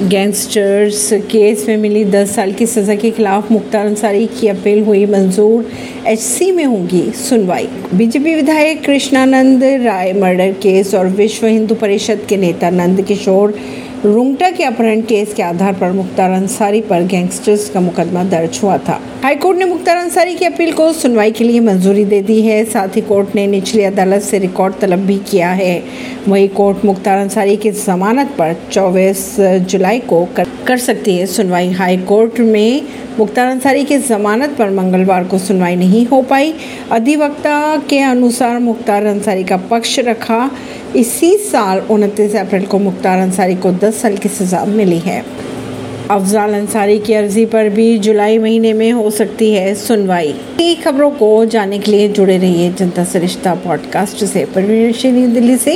Gangsters case में मिली 10 साल की सज़ा के खिलाफ मुख्तार अंसारी की अपील हुई, मंजूर एचसी में होगी सुनवाई। बीजेपी विधायक कृष्णानंद राय मर्डर केस और विश्व हिंदू परिषद के नेता नंद किशोर रुंगटा के अपहरण केस के आधार पर मुख्तार अंसारी पर गैंगस्टर्स का मुकदमा दर्ज हुआ था। हाईकोर्ट ने मुख्तार अंसारी की अपील को सुनवाई के लिए मंजूरी दे दी है। साथ ही कोर्ट ने निचली अदालत से रिकॉर्ड तलब भी किया है। वही कोर्ट मुख्तार अंसारी की जमानत पर 24 जुलाई को कर, कर सकती है सुनवाई। हाई कोर्ट में मुख्तार अंसारी की जमानत पर मंगलवार को सुनवाई नहीं हो पाई। अधिवक्ता के अनुसार मुख्तार अंसारी का पक्ष रखा इसी साल उनतीस अप्रैल को मुख्तार अंसारी को 10 साल की सज़ा मिली है। अफजाल अंसारी की अर्जी पर भी जुलाई महीने में हो सकती है सुनवाई। खबरों को जानने के लिए जुड़े रहिए जनता सरिश्ता पॉडकास्ट से। परवीन दिल्ली से।